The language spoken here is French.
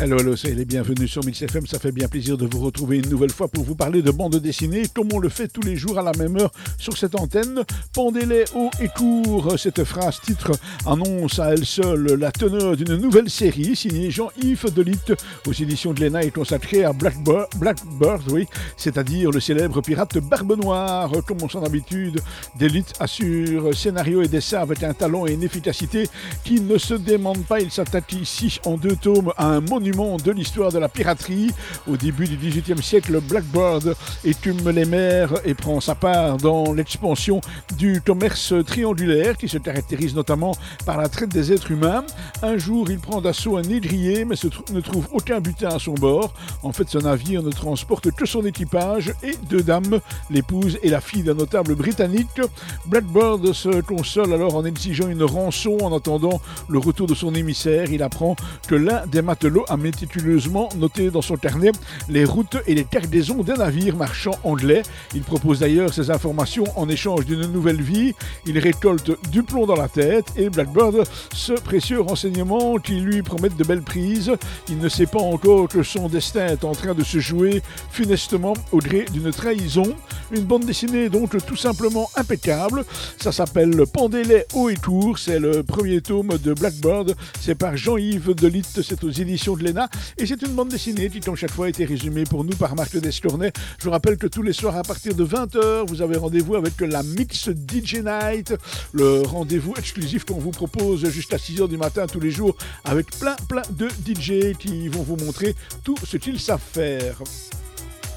Hello, hello, c'est les bienvenus sur Mix FM. Ça fait bien plaisir de vous retrouver une nouvelle fois pour vous parler de bande dessinée, comme on le fait tous les jours à la même heure sur cette antenne. Pendez-les haut et court. Cette phrase titre annonce à elle seule la teneur d'une nouvelle série signée Jean-Yves Delitte aux éditions de l'ENA et consacrée à Blackbird, Blackbird oui, c'est-à-dire le célèbre pirate Barbe Noire. Comme son habitude, Delitte assure scénario et dessin avec un talent et une efficacité qui ne se demandent pas. Il s'attaque ici en deux tomes à un monument de l'histoire de la piraterie. Au début du XVIIIe siècle, Blackbird écume les mers et prend sa part dans l'expansion du commerce triangulaire qui se caractérise notamment par la traite des êtres humains. Un jour, il prend d'assaut un négrier mais ne trouve aucun butin à son bord. En fait, ce navire ne transporte que son équipage et deux dames, l'épouse et la fille d'un notable britannique. Blackbird se console alors en exigeant une rançon en attendant le retour de son émissaire. Il apprend que l'un des matelots a méticuleusement noté dans son carnet les routes et les cargaisons d'un navire marchand anglais. Il propose d'ailleurs ces informations en échange d'une nouvelle vie. Il récolte du plomb dans la tête et Blackbird ce précieux renseignement qui lui promettent de belles prises. Il ne sait pas encore que son destin est en train de se jouer funestement au gré d'une trahison. Une bande dessinée donc tout simplement impeccable. Ça s'appelle Pendez-les haut et court. C'est le premier tome de Blackbird. C'est Jean-Yves Delitte. C'est aux éditions de l'ENA. Et c'est une bande dessinée qui, comme chaque fois, a été résumée pour nous par Marc Descornet. Je vous rappelle que tous les soirs, à partir de 20h, vous avez rendez-vous avec la Mix DJ Night, le rendez-vous exclusif qu'on vous propose jusqu'à 6h du matin tous les jours avec plein, plein de DJ qui vont vous montrer tout ce qu'ils savent faire.